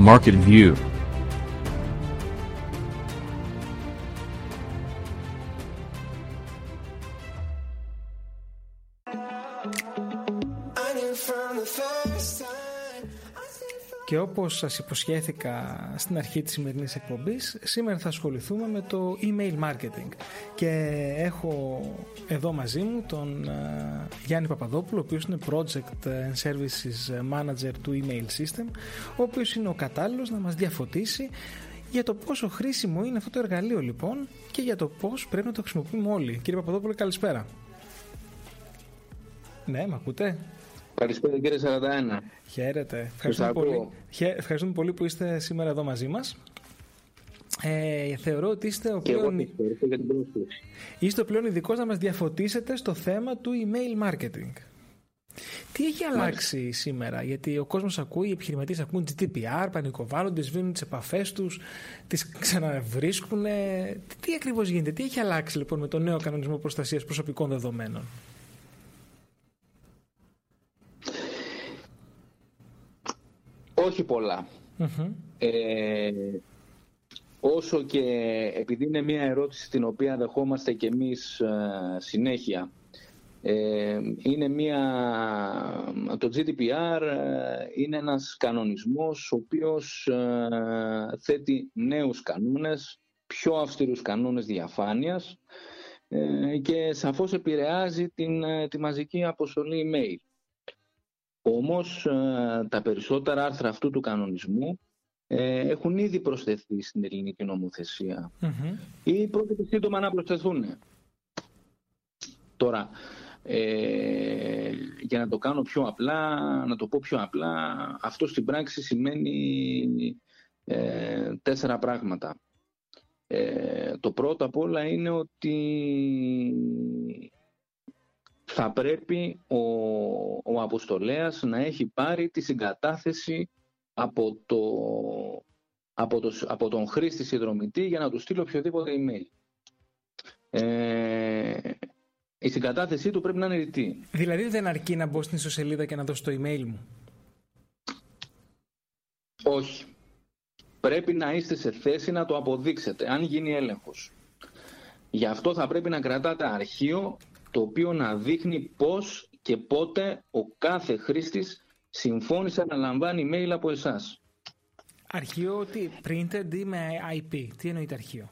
Market View όπως σας υποσχέθηκα στην αρχή της σημερινής εκπομπής, σήμερα θα ασχοληθούμε με το email marketing. Και έχω εδώ μαζί μου τον ε, Γιάννη Παπαδόπουλο, ο οποίος είναι Project and Services Manager του Email System, ο οποίος είναι ο κατάλληλος να μας διαφωτίσει για το πόσο χρήσιμο είναι αυτό το εργαλείο λοιπόν και για το πώς πρέπει να το χρησιμοποιούμε όλοι. Κύριε Παπαδόπουλο, καλησπέρα. Ναι, με ακούτε; Καλησπέρα κύριε 41. Χαίρετε. Ευχαριστούμε πολύ. Ευχαριστούμε πολύ που είστε σήμερα εδώ μαζί μας. Ε, θεωρώ ότι είστε ο πλέον... για την Είστε ο πλέον ειδικός να μας διαφωτίσετε στο θέμα του email marketing. Τι έχει αλλάξει σήμερα, γιατί ο κόσμος ακούει, οι επιχειρηματίες ακούν GDPR, πανικοβάλλονται, σβήνουν τις επαφές τους, τις ξαναβρίσκουν. Τι ακριβώς γίνεται, τι έχει αλλάξει λοιπόν με το νέο κανονισμό προστασίας προσωπικών δεδομένων; Όχι Ε, όσο και επειδή είναι μια ερώτηση την οποία δεχόμαστε και εμείς ε, συνέχεια ε, είναι μια, το GDPR ε, είναι ένας κανονισμός ο οποίος θέτει νέους κανόνες, πιο αυστηρούς κανόνες διαφάνειας και σαφώς επηρεάζει την, τη μαζική αποστολή email. Όμως ε, τα περισσότερα άρθρα αυτού του κανονισμού ε, έχουν ήδη προσθεθεί στην ελληνική νομοθεσία mm-hmm. ή πρόκειται σύντομα να προσθεθούν. Τώρα, ε, για να το κάνω πιο απλά, να το πω πιο απλά, αυτό στην πράξη σημαίνει τέσσερα πράγματα. το πρώτο απ' όλα είναι ότι θα πρέπει ο, ο αποστολέας να έχει πάρει τη συγκατάθεση από, το, από, το, από τον χρήστη συνδρομητή για να του στείλει οποιοδήποτε email. Ε, η συγκατάθεσή του πρέπει να είναι ρητή. Δηλαδή δεν αρκεί να μπω στην ιστοσελίδα και να δώσω το email μου; Όχι. Πρέπει να είστε σε θέση να το αποδείξετε, αν γίνει έλεγχος. Γι' αυτό θα πρέπει να κρατάτε αρχείο το οποίο να δείχνει πώς και πότε ο κάθε χρήστης συμφώνησε να λαμβάνει mail από εσάς. Αρχείο τι, printed ή με IP, τι εννοείται αρχείο;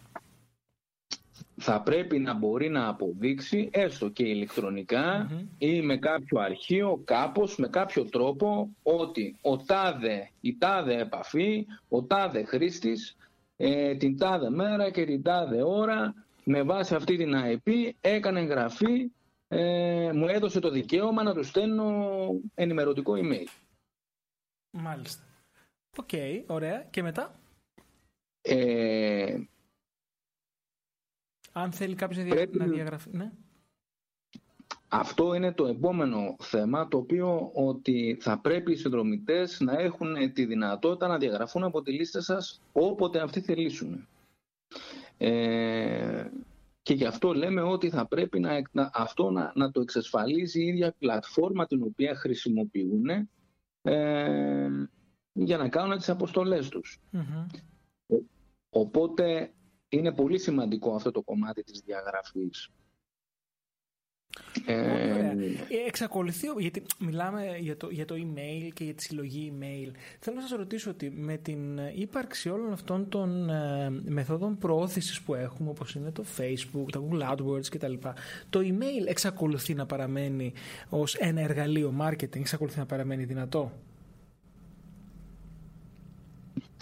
Θα πρέπει να μπορεί να αποδείξει έστω και ηλεκτρονικα ή με κάποιο αρχείο κάπως, με κάποιο τρόπο ότι ο τάδε, η τάδε επαφή, ο τάδε χρήστης ε, την τάδε μέρα και την τάδε ώρα με βάση αυτή την IP έκανε εγγραφή, ε, μου έδωσε το δικαίωμα να του στέλνω ενημερωτικό email. Μάλιστα. Οκ, ωραία. Και μετά; Ε, Αν θέλει κάποιος να, πρέπει... να διαγραφεί, ναι. Αυτό είναι το επόμενο θέμα, το οποίο ότι θα πρέπει οι συνδρομητές να έχουν τη δυνατότητα να διαγραφούν από τη λίστα σας όποτε αυτοί θελήσουν. Ε, και γι' αυτό λέμε ότι θα πρέπει να, αυτό να, να το εξασφαλίζει η ίδια πλατφόρμα την οποία χρησιμοποιούν ε, για να κάνουν τις αποστολές τους. οπότε είναι πολύ σημαντικό αυτό το κομμάτι της διαγραφής. Ε, εξακολουθεί, γιατί μιλάμε για το, για το email και για τη συλλογή email. Θέλω να σας ρωτήσω ότι με την ύπαρξη όλων αυτών των ε, μεθόδων προώθησης που έχουμε, όπως είναι το Facebook, τα Google AdWords κτλ. Το email εξακολουθεί να παραμένει ως ένα εργαλείο marketing, εξακολουθεί να παραμένει δυνατό;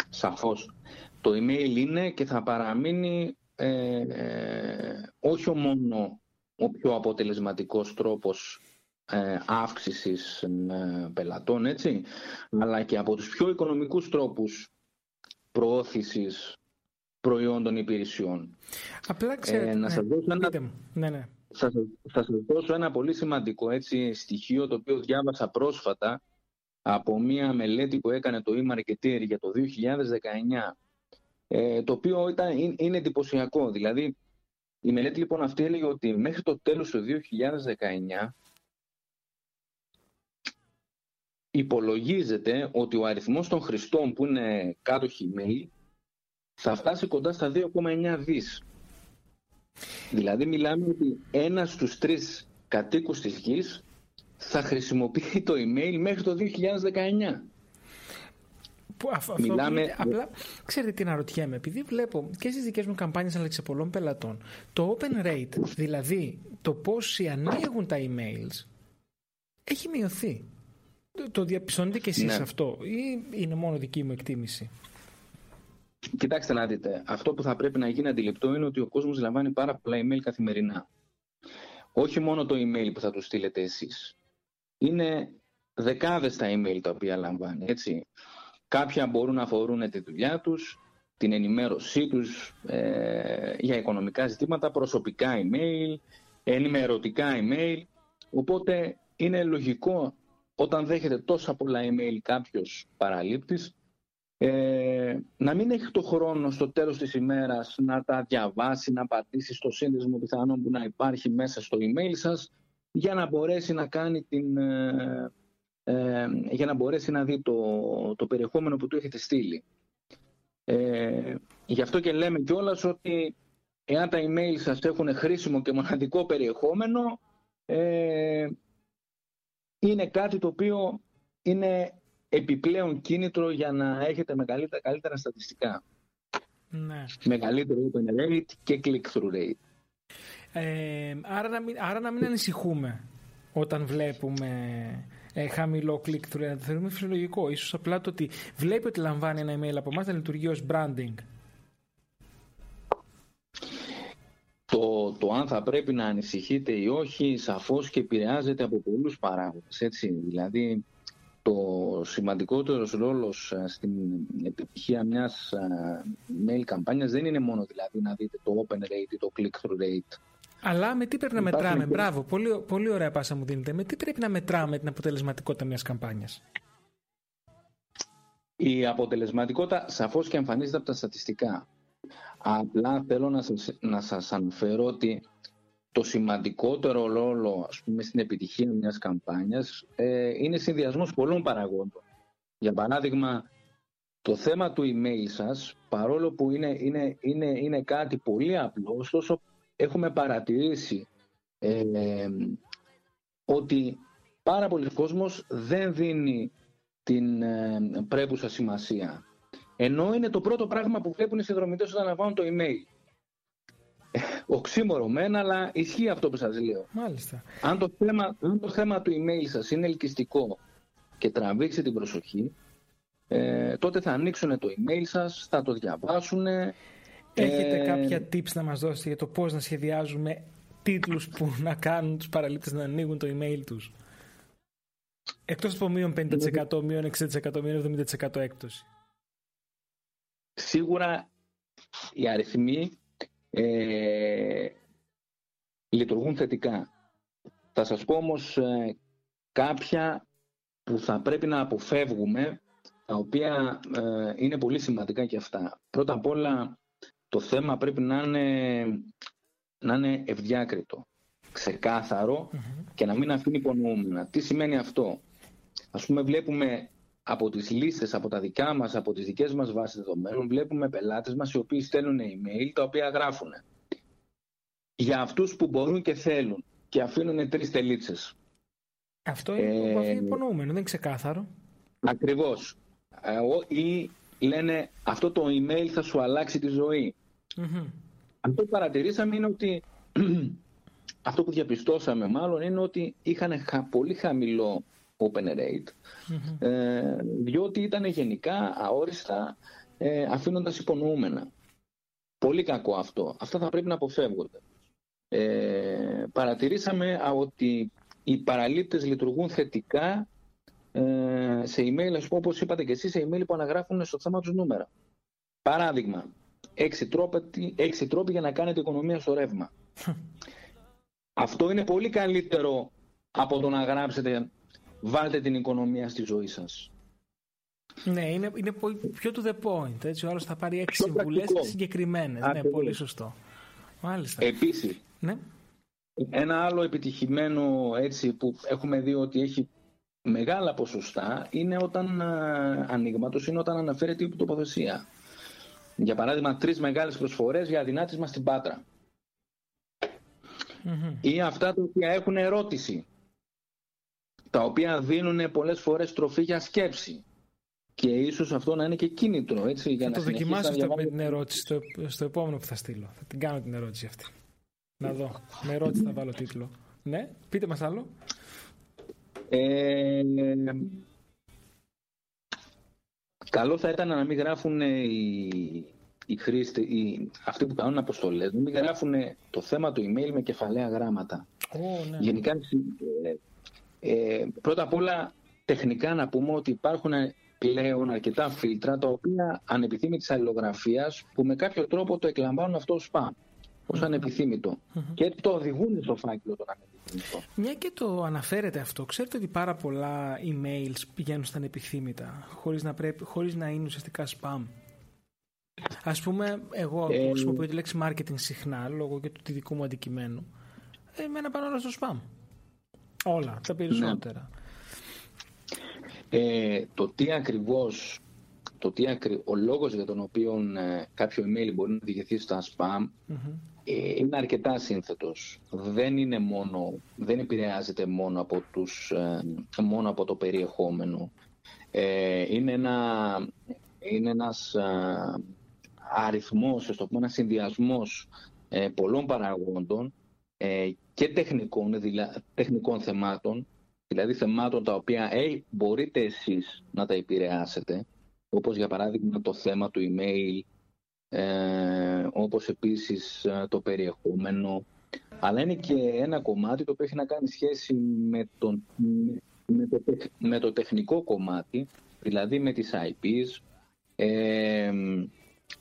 Σαφώς. Το email είναι και θα παραμείνει ε, ε όχι μόνο ο πιο αποτελεσματικός τρόπος ε, αύξησης ε, πελατών, έτσι, αλλά και από τους πιο οικονομικούς τρόπους προώθησης προϊόντων υπηρεσιών. Απλά ξέρετε, ε, να ναι, σας δώσω ένα... Ναι, ναι. Θα, θα σας δώσω ένα πολύ σημαντικό έτσι, στοιχείο το οποίο διάβασα πρόσφατα από μία μελέτη που έκανε το e-marketer για το 2019 ε, το οποίο ήταν, είναι εντυπωσιακό. Δηλαδή η μελέτη λοιπόν αυτή έλεγε ότι μέχρι το τέλος του 2019 υπολογίζεται ότι ο αριθμός των χρηστών που είναι κάτοχοι email θα φτάσει κοντά στα 2,9 δις. Δηλαδή μιλάμε ότι ένας στους τρεις κατοίκους της γης θα χρησιμοποιεί το email μέχρι το 2019. Που αυτό Μιλάμε... απλά, ξέρετε τι αναρωτιέμαι, επειδή βλέπω και στις δικές μου καμπάνιες αλλά και σε πολλών πελατών, το open rate, δηλαδή το πόσοι ανοίγουν τα emails, έχει μειωθεί. Το, το διαπιστώνετε και εσείς ναι. αυτό ή είναι μόνο δική μου εκτίμηση; Κοιτάξτε να δείτε, αυτό που θα πρέπει να γίνει αντιληπτό είναι ότι ο κόσμος λαμβάνει πάρα πολλά email καθημερινά. Όχι μόνο το email που θα του στείλετε εσείς. Είναι δεκάδες τα email τα οποία λαμβάνει, έτσι. Κάποια μπορούν να αφορούν τη δουλειά τους, την ενημέρωσή τους ε, για οικονομικά ζητήματα, προσωπικά email, ενημερωτικά email. Οπότε είναι λογικό όταν δέχεται τόσα πολλά email κάποιος παραλήπτης ε, να μην έχει το χρόνο στο τέλος της ημέρας να τα διαβάσει, να πατήσει στο σύνδεσμο πιθανόν που να υπάρχει μέσα στο email σας για να μπορέσει να κάνει την, ε, ε, για να μπορέσει να δει το, το περιεχόμενο που του έχετε στείλει. Ε, γι' αυτό και λέμε κιόλας ότι εάν τα email σας έχουν χρήσιμο και μοναδικό περιεχόμενο ε, είναι κάτι το οποίο είναι επιπλέον κίνητρο για να έχετε μεγαλύτερα, καλύτερα στατιστικά. Ναι. Μεγαλύτερο open rate και click-through rate. Ε, άρα, να μην, άρα να μην ανησυχούμε όταν βλέπουμε ε, χαμηλό click-through rate. Θεωρούμε φυσιολογικό. Ίσως απλά το ότι βλέπει ότι λαμβάνει ένα email από εμάς να λειτουργεί ως branding. Το, το αν θα πρέπει να ανησυχείτε ή όχι σαφώς και επηρεάζεται από πολλούς παράγοντες. Έτσι. Δηλαδή το σημαντικότερος ρόλος ε, στην επιτυχία μιας ε, mail καμπάνιας δεν είναι μόνο δηλαδή να δείτε το open rate ή το click-through rate. Αλλά με τι πρέπει να μετράμε, και... μπράβο, πολύ, πολύ ωραία πάσα μου δίνετε. Με τι πρέπει να μετράμε την αποτελεσματικότητα μιας καμπάνιας; Η αποτελεσματικότητα σαφώς και εμφανίζεται από τα στατιστικά. Απλά θέλω να σας, να σας αναφέρω ότι το σημαντικότερο ρόλο ας πούμε, στην επιτυχία μιας καμπάνιας ε, είναι συνδυασμός πολλών παραγόντων. Για παράδειγμα, το θέμα του email σας, παρόλο που είναι, είναι, είναι, είναι κάτι πολύ απλό, ωστόσο έχουμε παρατηρήσει ε, ότι πάρα πολλοί κόσμος δεν δίνει την ε, πρέπουσα σημασία. Ενώ είναι το πρώτο πράγμα που βλέπουν οι συνδρομητές όταν λαμβάνουν το email οξύμορο μένα, αλλά ισχύει αυτό που σας λέω. Μάλιστα. Αν το θέμα, αν το θέμα του email σας είναι ελκυστικό και τραβήξει την προσοχή, ε, τότε θα ανοίξουν το email σας, θα το διαβάσουν. Έχετε ε, κάποια tips να μας δώσετε για το πώς να σχεδιάζουμε τίτλους που να κάνουν τους παραλήπτες να ανοίγουν το email τους; Εκτός από μείον 50%, μείον 60%, μείον 70% έκπτωση. Σίγουρα οι αριθμοί ε, λειτουργούν θετικά. Θα σας πω όμως ε, κάποια που θα πρέπει να αποφεύγουμε, τα οποία ε, είναι πολύ σημαντικά και αυτά. Πρώτα απ' όλα, το θέμα πρέπει να είναι, να είναι ευδιάκριτο, και να μην αφήνει υπονοούμενα. Τι σημαίνει αυτό; Ας πούμε βλέπουμε από τις λίστες, από τα δικά μας, από τις δικές μας βάσεις δεδομένων, βλέπουμε πελάτες μας οι οποίοι στέλνουν email τα οποία γράφουν για αυτούς που μπορούν και θέλουν και αφήνουν τρεις τελίτσες. Αυτό είναι ε, υπονοούμενο, δεν είναι ξεκάθαρο. Ακριβώς. Ε, ή λένε αυτό το email θα σου αλλάξει τη ζωή. Αυτό που παρατηρήσαμε είναι ότι αυτό που διαπιστώσαμε μάλλον είναι ότι είχαν πολύ χαμηλό open rate, ε, διότι ήταν γενικά αόριστα ε, αφήνοντας υπονοούμενα. Πολύ κακό αυτό. Αυτά θα πρέπει να αποφεύγονται. Ε, παρατηρήσαμε ότι οι παραλήπτες λειτουργούν θετικά ε, σε email, ας πω, όπως είπατε και εσείς, σε email που αναγράφουν στο θέμα τους νούμερα. Παράδειγμα, έξι τρόποι, έξι τρόποι για να κάνετε οικονομία στο ρεύμα. Αυτό είναι πολύ καλύτερο από το να γράψετε βάλτε την οικονομία στη ζωή σας. Ναι, είναι, είναι πιο to the point. Έτσι, ο άλλος θα πάρει έξι συμβουλές συγκεκριμένες. Ναι, πολύ σωστό. Μάλιστα. Επίσης, ναι. ένα άλλο επιτυχημένο έτσι που έχουμε δει ότι έχει μεγάλα ποσοστά είναι όταν ανοίγματος είναι όταν αναφέρεται η τοποθεσία. Για παράδειγμα, τρεις μεγάλες προσφορές για αδυνάτισμα στην Πάτρα. Ή αυτά τα οποία έχουν ερώτηση. Τα οποία δίνουν πολλές φορές τροφή για σκέψη. Και ίσως αυτό να είναι και κίνητρο. Έτσι, για θα να το δοκιμάσω αυτό με την ερώτηση στο, στο επόμενο που θα στείλω. Θα την κάνω την ερώτηση αυτή. Να δω. Με ερώτηση θα βάλω τίτλο. Ναι, πείτε μας άλλο. Ε, καλό θα ήταν να μην γράφουν οι, οι χρήστες, οι, αυτοί που κάνουν αποστολές, να μην γράφουν το θέμα του email με κεφαλαία γράμματα. Oh, ναι. Γενικά, ε, ε, πρώτα απ' όλα, τεχνικά να πούμε ότι υπάρχουν πλέον αρκετά φίλτρα τα οποία ανεπιθύμητης αλληλογραφίας που με κάποιο τρόπο το εκλαμβάνουν αυτό ως spam ως ανεπιθύμητο και το οδηγούν στο φάκελο τον ανεπιθύμητο. Μια και το αναφέρετε αυτό, ξέρετε ότι πάρα πολλά emails πηγαίνουν στα ανεπιθύμητα χωρίς να, πρέπει, χωρίς να είναι ουσιαστικά spam; Ας πούμε, εγώ ε... χρησιμοποιώ τη λέξη marketing συχνά λόγω και του δικού μου αντικειμένου. Εμένα πάνε όλα στο spam. Όλα, τα περισσότερα. Ναι. Ε, το τι ακριβώς το τι ο λόγος για τον οποίο ε, κάποιο email μπορεί να διηγηθεί στα spam ε, είναι αρκετά σύνθετος. Δεν, είναι μόνο, δεν επηρεάζεται μόνο από, τους, ε, μόνο από το περιεχόμενο. Ε, είναι, ένα, είναι ένας αριθμός, το πούμε, ένας συνδυασμός πολλών παραγόντων και τεχνικών, δηλα, τεχνικών θεμάτων, δηλαδή θεμάτων τα οποία μπορείτε εσείς να τα επηρεάσετε, όπως για παράδειγμα το θέμα του email, ε, όπως επίσης ε, το περιεχόμενο, αλλά είναι και ένα κομμάτι το οποίο έχει να κάνει σχέση με, τον, με, το, με το τεχνικό κομμάτι, δηλαδή με τις IPs. Ε,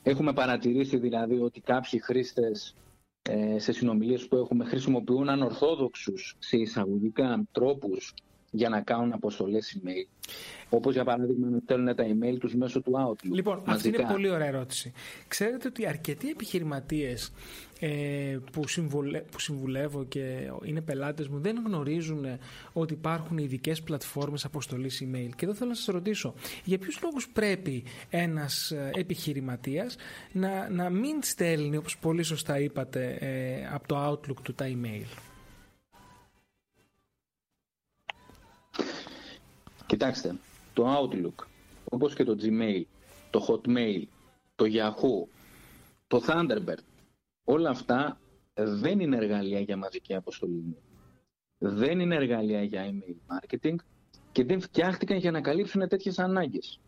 έχουμε παρατηρήσει δηλαδή ότι κάποιοι χρήστες ε, σε συνομιλίες που έχουμε χρησιμοποιούν ανορθόδοξους σε εισαγωγικά τρόπους για να κάνουν αποστολές email. Όπως για παράδειγμα να στέλνουν τα email τους μέσω του Outlook. Λοιπόν, αυτή είναι πολύ ωραία ερώτηση. Ξέρετε ότι αρκετοί επιχειρηματίες ε, που, που συμβουλεύω και είναι πελάτες μου δεν γνωρίζουν ότι υπάρχουν ειδικές πλατφόρμες αποστολής email. Και εδώ θέλω να σας ρωτήσω, για ποιους λόγους πρέπει ένας ε, επιχειρηματίας να, να μην στέλνει, όπως πολύ σωστά είπατε, ε, από το Outlook του τα email; Κοιτάξτε, το Outlook, όπως και το Gmail, το Hotmail, το Yahoo, το Thunderbird, όλα αυτά δεν είναι εργαλεία για μαζική αποστολή. Δεν είναι εργαλεία για email marketing και δεν φτιάχτηκαν για να καλύψουν τέτοιες ανάγκες.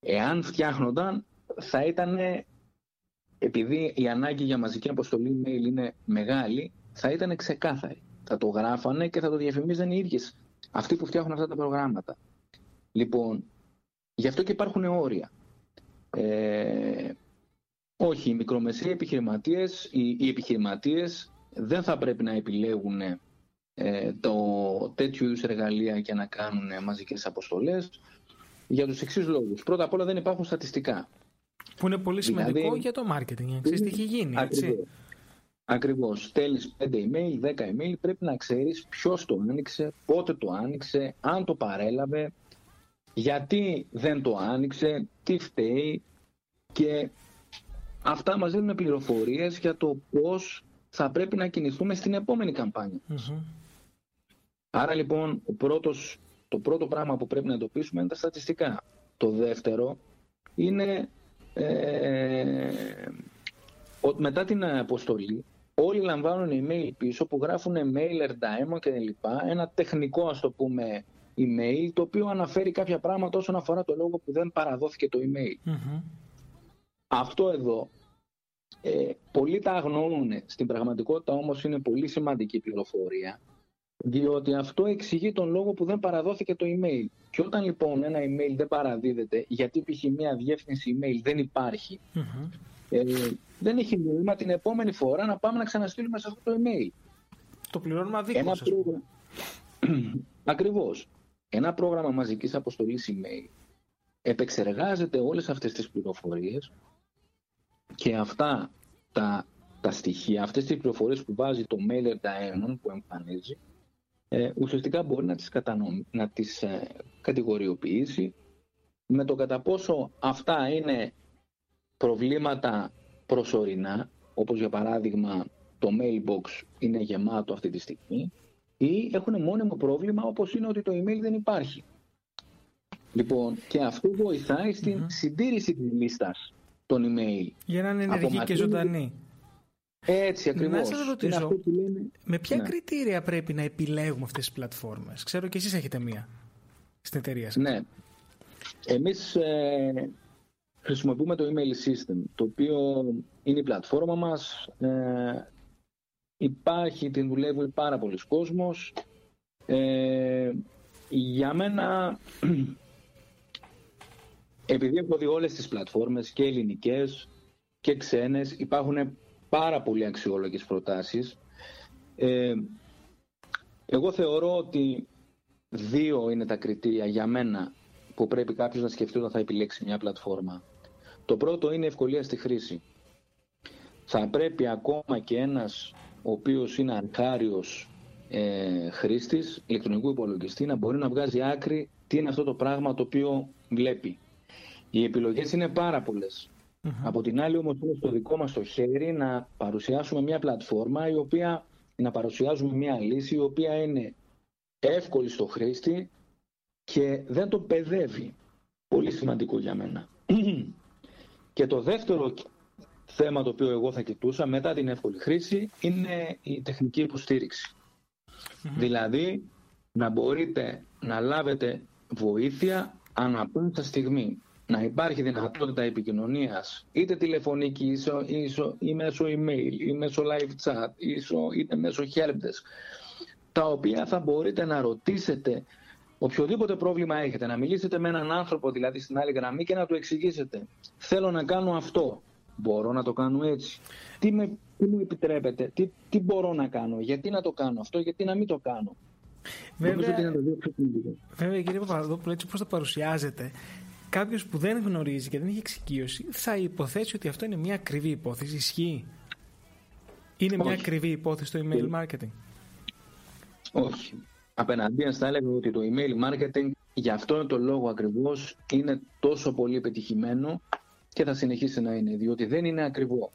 Εάν φτιάχνονταν, θα ήταν, επειδή η ανάγκη για μαζική αποστολή email είναι μεγάλη, θα ήταν ξεκάθαρη. Θα το γράφανε και θα το διαφημίζαν οι ίδιες αυτοί που φτιάχνουν αυτά τα προγράμματα. Λοιπόν, γι' αυτό και υπάρχουν όρια. Ε, όχι, οι μικρομεσαίοι επιχειρηματίες, οι, οι επιχειρηματίες δεν θα πρέπει να επιλέγουν ε, το τέτοιου είδους εργαλεία για να κάνουν μαζικές αποστολές για τους εξής λόγους. Πρώτα απ' όλα δεν υπάρχουν στατιστικά. Που είναι πολύ σημαντικό δηλαδή, για το marketing, ξέρεις τι έχει γίνει, έτσι. Ακριβώς. Στέλνεις 5 email, 10 email, πρέπει να ξέρεις ποιος το άνοιξε, πότε το άνοιξε, αν το παρέλαβε, γιατί δεν το άνοιξε, τι φταίει και αυτά μας δίνουν πληροφορίες για το πώς θα πρέπει να κινηθούμε στην επόμενη Άρα λοιπόν ο πρώτος, το πρώτο πράγμα που πρέπει να εντοπίσουμε είναι τα στατιστικά. Το δεύτερο είναι ε, μετά την αποστολή όλοι λαμβάνουν email πίσω που γράφουν mailer daemon και λοιπά, ένα τεχνικό ας το πούμε email το οποίο αναφέρει κάποια πράγματα όσον αφορά το λόγο που δεν παραδόθηκε το email. Αυτό εδώ ε, πολλοί τα αγνοούν. Στην πραγματικότητα όμως είναι πολύ σημαντική πληροφορία διότι αυτό εξηγεί τον λόγο που δεν παραδόθηκε το email. Και όταν λοιπόν ένα email δεν παραδίδεται γιατί π.χ. μια διεύθυνση email δεν υπαρχει ε, δεν έχει νόημα την επόμενη φορά να πάμε να ξαναστείλουμε σε αυτό το email. Το πληρώνουμε αδίκως. Ένα πρόγραμμα... Ακριβώς. Ένα πρόγραμμα μαζικής αποστολής email επεξεργάζεται όλες αυτές τις πληροφορίες και αυτά τα, τα στοιχεία, αυτές τις πληροφορίες που βάζει το mailer diamond που εμφανίζει, ε, ουσιαστικά μπορεί να τις, να τις ε, κατηγοριοποιήσει με το κατά πόσο αυτά είναι προβλήματα προσωρινά, όπως για παράδειγμα το mailbox είναι γεμάτο αυτή τη στιγμή, ή έχουν μόνιμο πρόβλημα όπως είναι ότι το email δεν υπάρχει. Λοιπόν, και αυτό βοηθάει στην συντήρηση της λίστας των email. Για να είναι ενεργή και ζωντανή. Έτσι ακριβώς. Να σας ρωτήσω, με ποια ναι. κριτήρια πρέπει να επιλέγουμε αυτές τις πλατφόρμες; Ξέρω και εσείς έχετε μία στην εταιρεία σας. Ναι. Εμείς ε, χρησιμοποιούμε το email system, το οποίο είναι η πλατφόρμα μας. Ε, υπάρχει, την δουλεύει πάρα πολλοί κόσμος. Ε, για μένα, επειδή έχω δει όλες τις πλατφόρμες και ελληνικές και ξένες, υπάρχουν πάρα πολύ αξιόλογες προτάσεις. Ε, εγώ θεωρώ ότι δύο είναι τα κριτήρια για μένα που πρέπει κάποιος να σκεφτεί όταν θα επιλέξει μια πλατφόρμα. Το πρώτο είναι η ευκολία στη χρήση. Θα πρέπει ακόμα και ένας ο οποίος είναι αρχάριος ε, χρήστης ηλεκτρονικού υπολογιστή να μπορεί να βγάζει άκρη τι είναι αυτό το πράγμα το οποίο βλέπει. Οι επιλογές είναι πάρα πολλές. Από την άλλη όμως είναι στο δικό μας το χέρι να παρουσιάσουμε μια πλατφόρμα η οποία να παρουσιάζουμε μια λύση η οποία είναι εύκολη στο χρήστη και δεν το παιδεύει. Πολύ σημαντικό για μένα. Και το δεύτερο θέμα το οποίο εγώ θα κοιτούσα μετά την εύκολη χρήση είναι η τεχνική Δηλαδή να μπορείτε να λάβετε βοήθεια ανά πάσα στιγμή. Να υπάρχει δυνατότητα επικοινωνίας είτε τηλεφωνική ή μέσω email ή μέσω live chat είτε μέσω helpdesk τα οποία θα μπορείτε να ρωτήσετε οποιοδήποτε πρόβλημα έχετε, να μιλήσετε με έναν άνθρωπο δηλαδή στην άλλη γραμμή και να του εξηγήσετε θέλω να κάνω αυτό, μπορώ να το κάνω έτσι τι, με, τι μου επιτρέπετε, τι, τι μπορώ να κάνω, γιατί να το κάνω αυτό, γιατί να μην το κάνω Βέβαια, βέβαια κύριε Παπαδόπουλο, έτσι πώς το παρουσιάζεται, κάποιος που δεν γνωρίζει και δεν έχει εξοικείωση θα υποθέσει ότι αυτό είναι μια ακριβή υπόθεση. Ισχύει; Είναι μια ακριβή υπόθεση το email marketing; Όχι. Απέναντίον θα έλεγα ότι το email marketing για αυτόν τον λόγο ακριβώς είναι τόσο πολύ πετυχημένο και θα συνεχίσει να είναι, διότι δεν είναι ακριβό.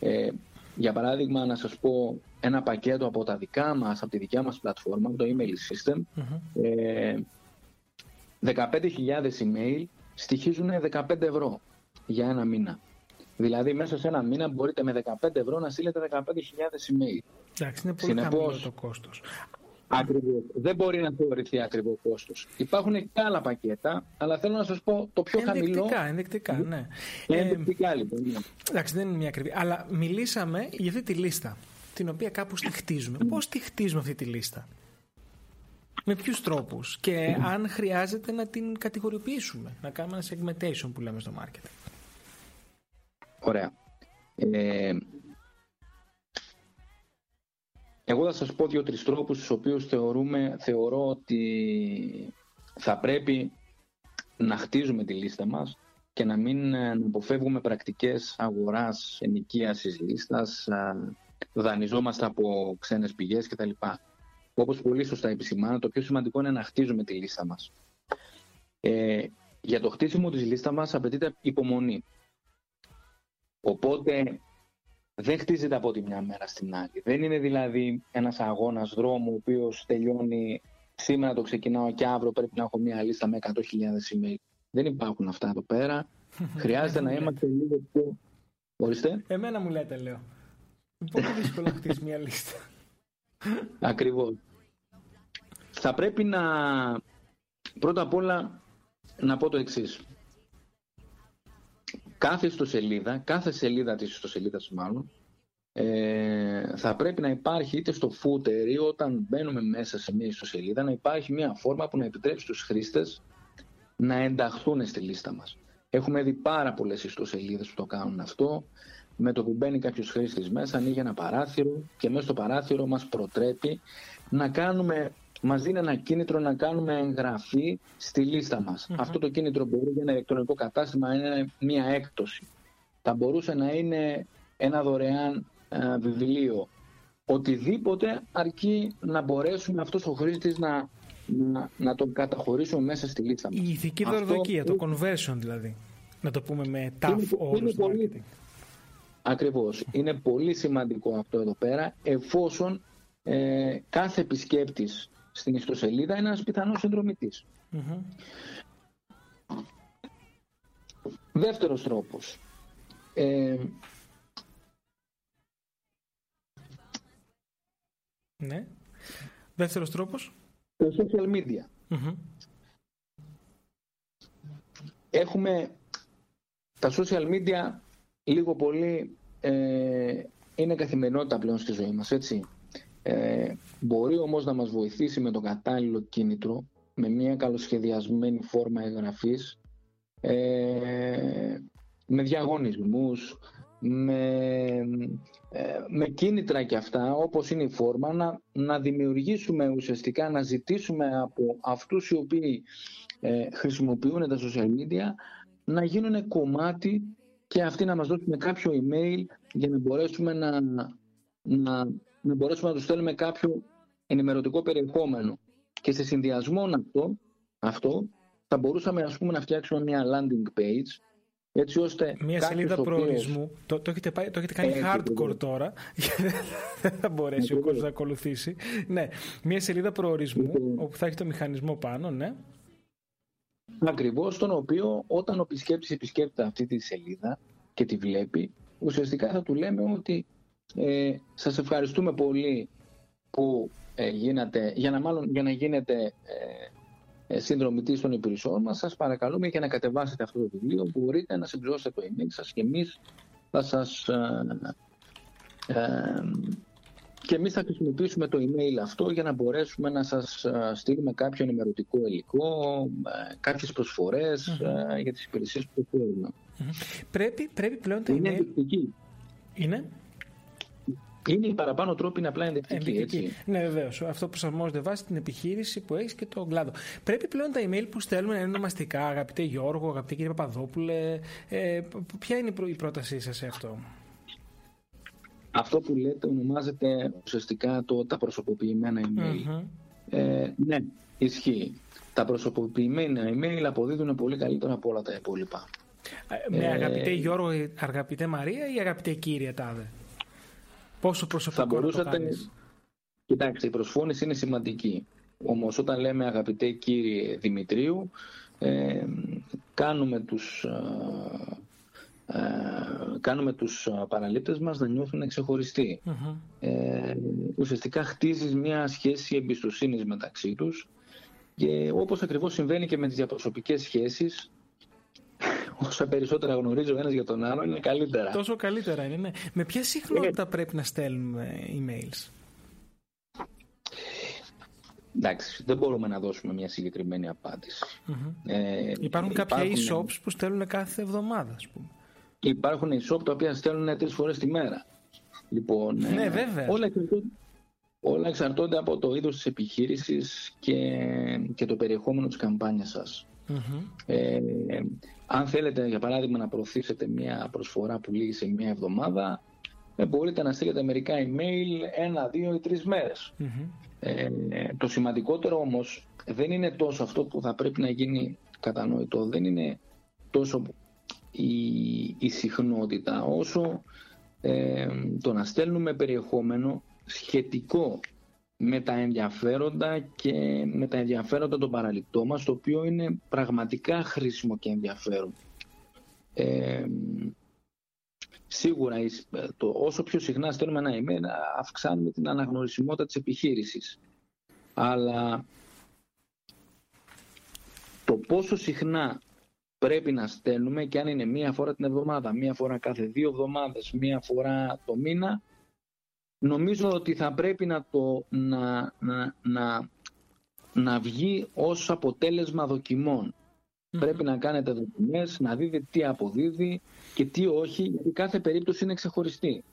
Ε, για παράδειγμα, να σας πω ένα πακέτο από τα δικά μας, από τη δικιά μας πλατφόρμα, το email system, ε, 15.000 email στοιχίζουν 15 ευρώ για ένα μήνα. Δηλαδή μέσα σε ένα μήνα μπορείτε με 15 ευρώ να στείλετε 15.000 email. Εντάξει, είναι πολύ Συνεπώς, χαμηλό το κόστος. Ακριβώς. Δεν μπορεί να θεωρηθεί ακριβό κόστος. Υπάρχουν και άλλα πακέτα, αλλά θέλω να σας πω το πιο ενδεικτικά, χαμηλό. Ενδεικτικά, ναι. Ενδεικτικά λοιπόν. Ναι. Εντάξει, δεν είναι μια ακριβή. Αλλά μιλήσαμε για αυτή τη λίστα, την οποία κάπου τη χτίζουμε. Mm. Πώς τη χτίζουμε αυτή τη λίστα; Με ποιους τρόπους; Και αν χρειάζεται να την κατηγοριοποιήσουμε, να κάνουμε ένα segmentation που λέμε στο marketing. Ωραία. Ε, εγώ θα σας πω δύο-τρεις τρόπους στους οποίους θεωρούμε, θεωρώ ότι θα πρέπει να χτίζουμε τη λίστα μας και να μην να αποφεύγουμε πρακτικές αγοράς ενοικίασης λίστας, δανειζόμαστε από ξένες πηγές κτλ. Όπως πολύ σωστά επισημάνω, το πιο σημαντικό είναι να χτίζουμε τη λίστα μας. Ε, για το χτίσιμο της λίστας μας απαιτείται υπομονή. Οπότε δεν χτίζεται από τη μια μέρα στην άλλη. Δεν είναι δηλαδή ένας αγώνας δρόμου ο οποίος τελειώνει σήμερα το ξεκινάω και αύριο πρέπει να έχω μια λίστα με 100.000 email. Δεν υπάρχουν αυτά εδώ πέρα. Χρειάζεται να είμαστε λίγο πιο... Ορίστε. Εμένα μου λέτε, λέω. Πολύ δύσκολο να χτίσει μια λίστα. Ακριβώς θα πρέπει να πρώτα απ' όλα να πω το εξής. Κάθε ιστοσελίδα, κάθε σελίδα της ιστοσελίδας μάλλον, ε, θα πρέπει να υπάρχει είτε στο footer ή όταν μπαίνουμε μέσα σε μια ιστοσελίδα να υπάρχει μια φόρμα που να επιτρέψει στους χρήστες να ενταχθούν στη λίστα μας. Έχουμε δει πάρα πολλές ιστοσελίδες που το κάνουν αυτό. Με το που μπαίνει κάποιος χρήστης μέσα, ανοίγει ένα παράθυρο και μέσα στο παράθυρο μας προτρέπει να κάνουμε Μας δίνει ένα κίνητρο να κάνουμε εγγραφή στη λίστα μας. Αυτό το κίνητρο μπορεί για ένα ηλεκτρονικό κατάστημα να είναι μια έκπτωση. Θα μπορούσε να είναι ένα δωρεάν ε, βιβλίο. οτιδήποτε αρκεί να μπορέσουμε αυτός ο χρήστης να, να, να τον καταχωρήσουμε μέσα στη λίστα μας. Η ηθική δωροδοκία, το conversion δηλαδή. Να το πούμε με tough όρους marketing. Ακριβώς. Είναι πολύ σημαντικό αυτό εδώ πέρα, εφόσον ε, κάθε επισκέπτης στην ιστοσελίδα είναι ένας πιθανός συνδρομητής. Mm-hmm. Δεύτερος τρόπος. Ε, ναι. Δεύτερος τρόπος. Το social media. Έχουμε τα social media λίγο πολύ ε, είναι καθημερινότητα πλέον στη ζωή μας, έτσι. Ε, μπορεί όμως να μας βοηθήσει με το κατάλληλο κίνητρο, με μια καλοσχεδιασμένη φόρμα εγγραφής, ε, με διαγωνισμούς, με, ε, με κίνητρα και αυτά, όπως είναι η φόρμα, να, να δημιουργήσουμε ουσιαστικά, να ζητήσουμε από αυτούς οι οποίοι ε, χρησιμοποιούν τα social media να γίνουν κομμάτι και αυτοί να μας δώσουν κάποιο email για να μπορέσουμε να, να, να μπορέσουμε να τους στέλνουμε κάποιο ενημερωτικό περιεχόμενο. Και σε συνδυασμό αυτό, αυτό θα μπορούσαμε ας πούμε, να φτιάξουμε μια landing page έτσι ώστε μια σελίδα προορισμού. Το, το, έχετε, πάει, το έχετε κάνει hardcore τώρα. Δεν θα μπορέσει ο κόσμος να ακολουθήσει. Ναι, μια σελίδα προορισμού όπου θα έχει το μηχανισμό πάνω, ναι. Ακριβώς, τον οποίο όταν ο επισκέπτης επισκέπτεται αυτή τη σελίδα και τη βλέπει, ουσιαστικά θα του λέμε ότι ε, σας ευχαριστούμε πολύ που ε, γίνατε, για να, μάλλον, για να γίνετε ε, ε, συνδρομητής των υπηρεσιών μας, σας παρακαλούμε για να κατεβάσετε αυτό το βιβλίο, μπορείτε να συμπληρώσετε το email σας και εμείς θα σας... Ε, ε, και εμείς θα χρησιμοποιήσουμε το email αυτό για να μπορέσουμε να σας στείλουμε κάποιο ενημερωτικό υλικό, κάποιες για τις υπηρεσίες που προσφέρουμε. Πρέπει, πρέπει πλέον τα είναι email... Είναι είναι οι παραπάνω τρόποι είναι απλά ενδεικτικοί. Έτσι. Ναι, βεβαίως. Αυτό προσαρμόζεται βάσει την επιχείρηση που έχεις και τον κλάδο. Πρέπει πλέον τα email που στέλνουμε να είναι ονομαστικά, αγαπητέ Γιώργο, αγαπητέ κύριε Παπαδόπουλε. Ε, ποια είναι η πρότασή σας σε αυτό; Αυτό που λέτε ονομάζεται ουσιαστικά το, τα προσωποποιημένα email. Ε, ναι, ισχύει. Τα προσωποποιημένα email αποδίδουν πολύ καλύτερα από όλα τα υπόλοιπα. Ε, με αγαπητέ Γιώργο, αγαπητέ Μαρία ή αγαπητέ κύριε Τάδε; Πόσο προσωπικό θα μπορούσατε... το κάνεις. Κοιτάξτε, η προσφώνηση είναι σημαντική. Όμως όταν λέμε αγαπητέ κύριε Δημητρίου, ε, κάνουμε τους... Ε, ε κάνουμε τους παραλήπτες μας να νιώθουν Ε, ουσιαστικά χτίζεις μια σχέση εμπιστοσύνης μεταξύ τους και όπως ακριβώς συμβαίνει και με τις διαπροσωπικές σχέσεις όσα περισσότερα γνωρίζει ο ένας για τον άλλο, είναι καλύτερα. Τόσο καλύτερα είναι, ναι. Με ποια συχνότητα ε, πρέπει να στέλνουμε emails; Εντάξει, δεν μπορούμε να δώσουμε μια συγκεκριμένη Ε, υπάρχουν κάποια e-shops που στέλνουν κάθε εβδομάδα, ας πούμε. Υπάρχουν e-shop τα οποία στέλνουν τρεις φορές τη μέρα. Λοιπόν, ναι, ε, βέβαια. Όλα εξαρτώνται, όλα εξαρτώνται από το είδος της επιχείρησης και, και το περιεχόμενο της καμπάνιας σας. Ε, αν θέλετε, για παράδειγμα, να προωθήσετε μια προσφορά που λύγει σε μια εβδομάδα, ε, μπορείτε να στείλετε μερικά email ένα, δύο ή τρεις μερες Ε, το σημαντικότερο όμως δεν είναι τόσο αυτό που θα πρέπει να γίνει κατανοητό, δεν είναι τόσο η, η συχνότητα, όσο ε, το να στέλνουμε περιεχόμενο σχετικό με τα ενδιαφέροντα και με τα ενδιαφέροντα των παραληπτών μας, το οποίο είναι πραγματικά χρήσιμο και ενδιαφέρον. Ε, σίγουρα το, όσο πιο συχνά στέλνουμε ένα email αυξάνουμε την αναγνωρισιμότητα της επιχείρησης. Αλλά το πόσο συχνά πρέπει να στέλνουμε και αν είναι μία φορά την εβδομάδα, μία φορά κάθε δύο εβδομάδες, μία φορά το μήνα νομίζω ότι θα πρέπει να, το, να, να, να, να βγει ως αποτέλεσμα δοκιμών. Πρέπει να κάνετε δοκιμές, να δείτε τι αποδίδει και τι όχι, γιατί κάθε περίπτωση είναι ξεχωριστή.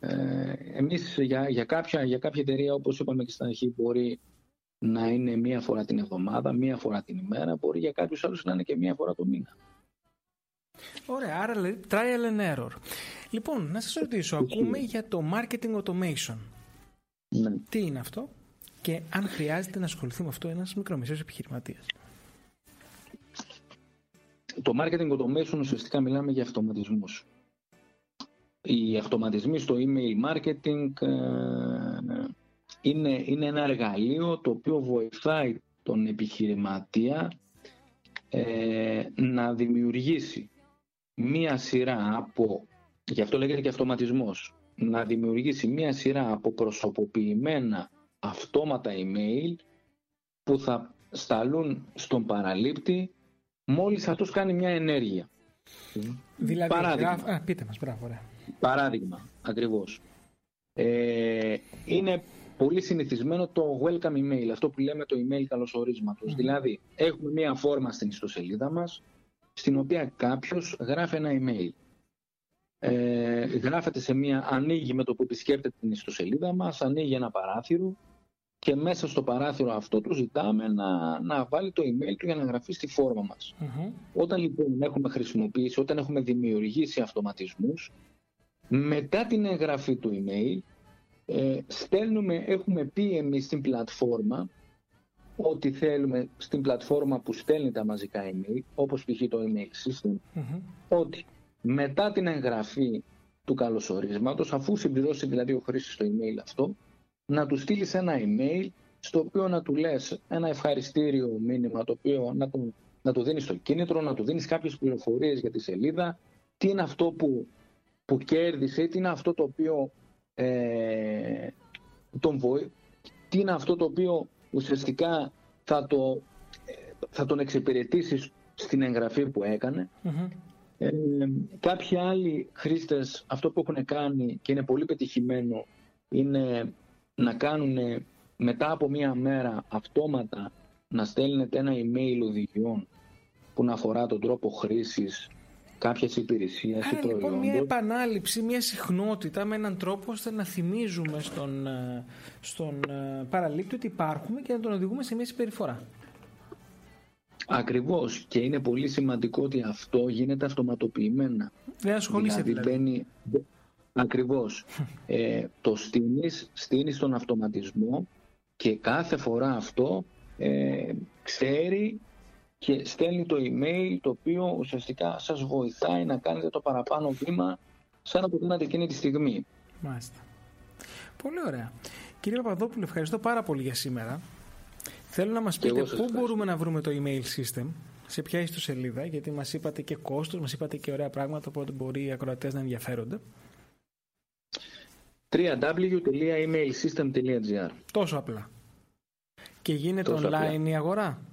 Ε, εμείς για, για, κάποια, για κάποια εταιρεία, όπως είπαμε και στην αρχή, μπορεί να είναι μία φορά την εβδομάδα, μία φορά την ημέρα, μπορεί για κάποιους άλλους να είναι και μία φορά το μήνα. Ωραία, άρα λέει trial and error. Λοιπόν, να σας ρωτήσω, ακούμε για το marketing automation. Ναι. Τι είναι αυτό και αν χρειάζεται να ασχοληθεί με αυτό ένας μικρομεσαίος επιχειρηματίας. Το marketing automation ουσιαστικά μιλάμε για αυτοματισμούς. Οι αυτοματισμοί στο email marketing ε, είναι, είναι ένα εργαλείο το οποίο βοηθάει τον επιχειρηματία ε, να δημιουργήσει μία σειρά από, γι' αυτό λέγεται και αυτοματισμός, να δημιουργήσει μία σειρά από προσωποποιημένα αυτόματα email που θα σταλούν στον παραλήπτη μόλις αυτός κάνει μια ενέργεια. Δηλαδή, Παράδειγμα. Α, πείτε μας, μπράβο, ωραία. Παράδειγμα, ακριβώς. Ε, είναι πολύ συνηθισμένο το welcome email, αυτό που λέμε το email καλωσορίσματος. Δηλαδή, έχουμε μία φόρμα στην ιστοσελίδα μας, στην οποία κάποιος γράφει ένα email. Ε, γράφεται σε μία, ανοίγει με το που επισκέπτεται την ιστοσελίδα μας, ανοίγει ένα παράθυρο και μέσα στο παράθυρο αυτό του ζητάμε να, να βάλει το email του για να γραφεί στη φόρμα μας. Όταν λοιπόν έχουμε χρησιμοποιήσει, όταν έχουμε δημιουργήσει αυτοματισμούς, μετά την εγγραφή του email, ε, στέλνουμε, έχουμε πει εμείς στην πλατφόρμα ότι θέλουμε στην πλατφόρμα που στέλνει τα μαζικά email, όπως π.χ. το email system, ότι μετά την εγγραφή του καλωσορίσματος, αφού συμπληρώσει δηλαδή ο χρήστης το email αυτό, να του στείλεις ένα email στο οποίο να του λες ένα ευχαριστήριο μήνυμα το οποίο να του, να του δίνεις το κίνητρο, να του δίνεις κάποιες πληροφορίες για τη σελίδα, τι είναι αυτό που, που κέρδισε, τι είναι αυτό το οποίο ε, τον βοή, τι είναι αυτό το οποίο ουσιαστικά θα, το, ε, θα τον εξυπηρετήσεις στην εγγραφή που έκανε. Ε, κάποιοι άλλοι χρήστες αυτό που έχουν κάνει και είναι πολύ πετυχημένο είναι να κάνουν μετά από μία μέρα αυτόματα να στέλνετε ένα email οδηγιών που να αφορά τον τρόπο χρήσης κάποιες υπηρεσίες ή προϊόντων. Λοιπόν, μια επανάληψη, μια συχνότητα με έναν τρόπο ώστε να θυμίζουμε στον, ε, στον ε, παραλήπτη ότι υπάρχουμε και να τον οδηγούμε σε μια συμπεριφορά. Ακριβώς και είναι πολύ σημαντικό ότι αυτό γίνεται αυτοματοποιημένα. Δεν ασχολείσαι δηλαδή. δηλαδή. Ακριβώς. ε, το στείνεις, στείνεις τον αυτοματισμό και κάθε φορά αυτό ε, ξέρει και στέλνει το email το οποίο ουσιαστικά σας βοηθάει να κάνετε το παραπάνω βήμα σαν να το κάνατε εκείνη τη στιγμή. Μάλιστα. Πολύ ωραία. Κύριε Παπαδόπουλο, ευχαριστώ πάρα πολύ για σήμερα. Θέλω να μας πείτε πού μπορούμε να βρούμε το email system, σε ποια ιστοσελίδα, γιατί μας είπατε και κόστος, μας είπατε και ωραία πράγματα, οπότε μπορεί οι ακροατές να ενδιαφέρονται www.emailsystem.gr Τόσο απλά. Και γίνεται online η αγορά;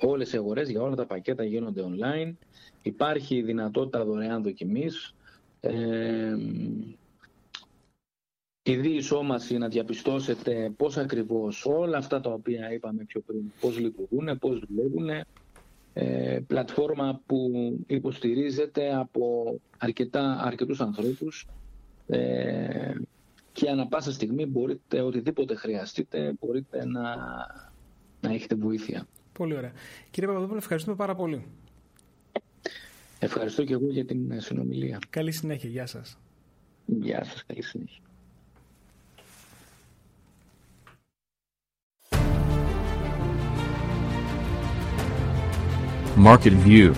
Όλες οι αγορές για όλα τα πακέτα γίνονται online. Υπάρχει δυνατότητα δωρεάν δοκιμής. Ε, η διεισόμαση να διαπιστώσετε πώς ακριβώς όλα αυτά τα οποία είπαμε πιο πριν, πώς λειτουργούν, πώς δουλεύουν. Ε, πλατφόρμα που υποστηρίζεται από αρκετά, αρκετούς ανθρώπους ε, και ανα πάσα στιγμή μπορείτε, οτιδήποτε χρειαστείτε, μπορείτε να, να έχετε βοήθεια. Πολύ ωραία. Κύριε Παπαδόπουλο, ευχαριστούμε πάρα πολύ. Ευχαριστώ και εγώ για την συνομιλία. Καλή συνέχεια. Γεια σας. Γεια σας. Καλή συνέχεια. Market View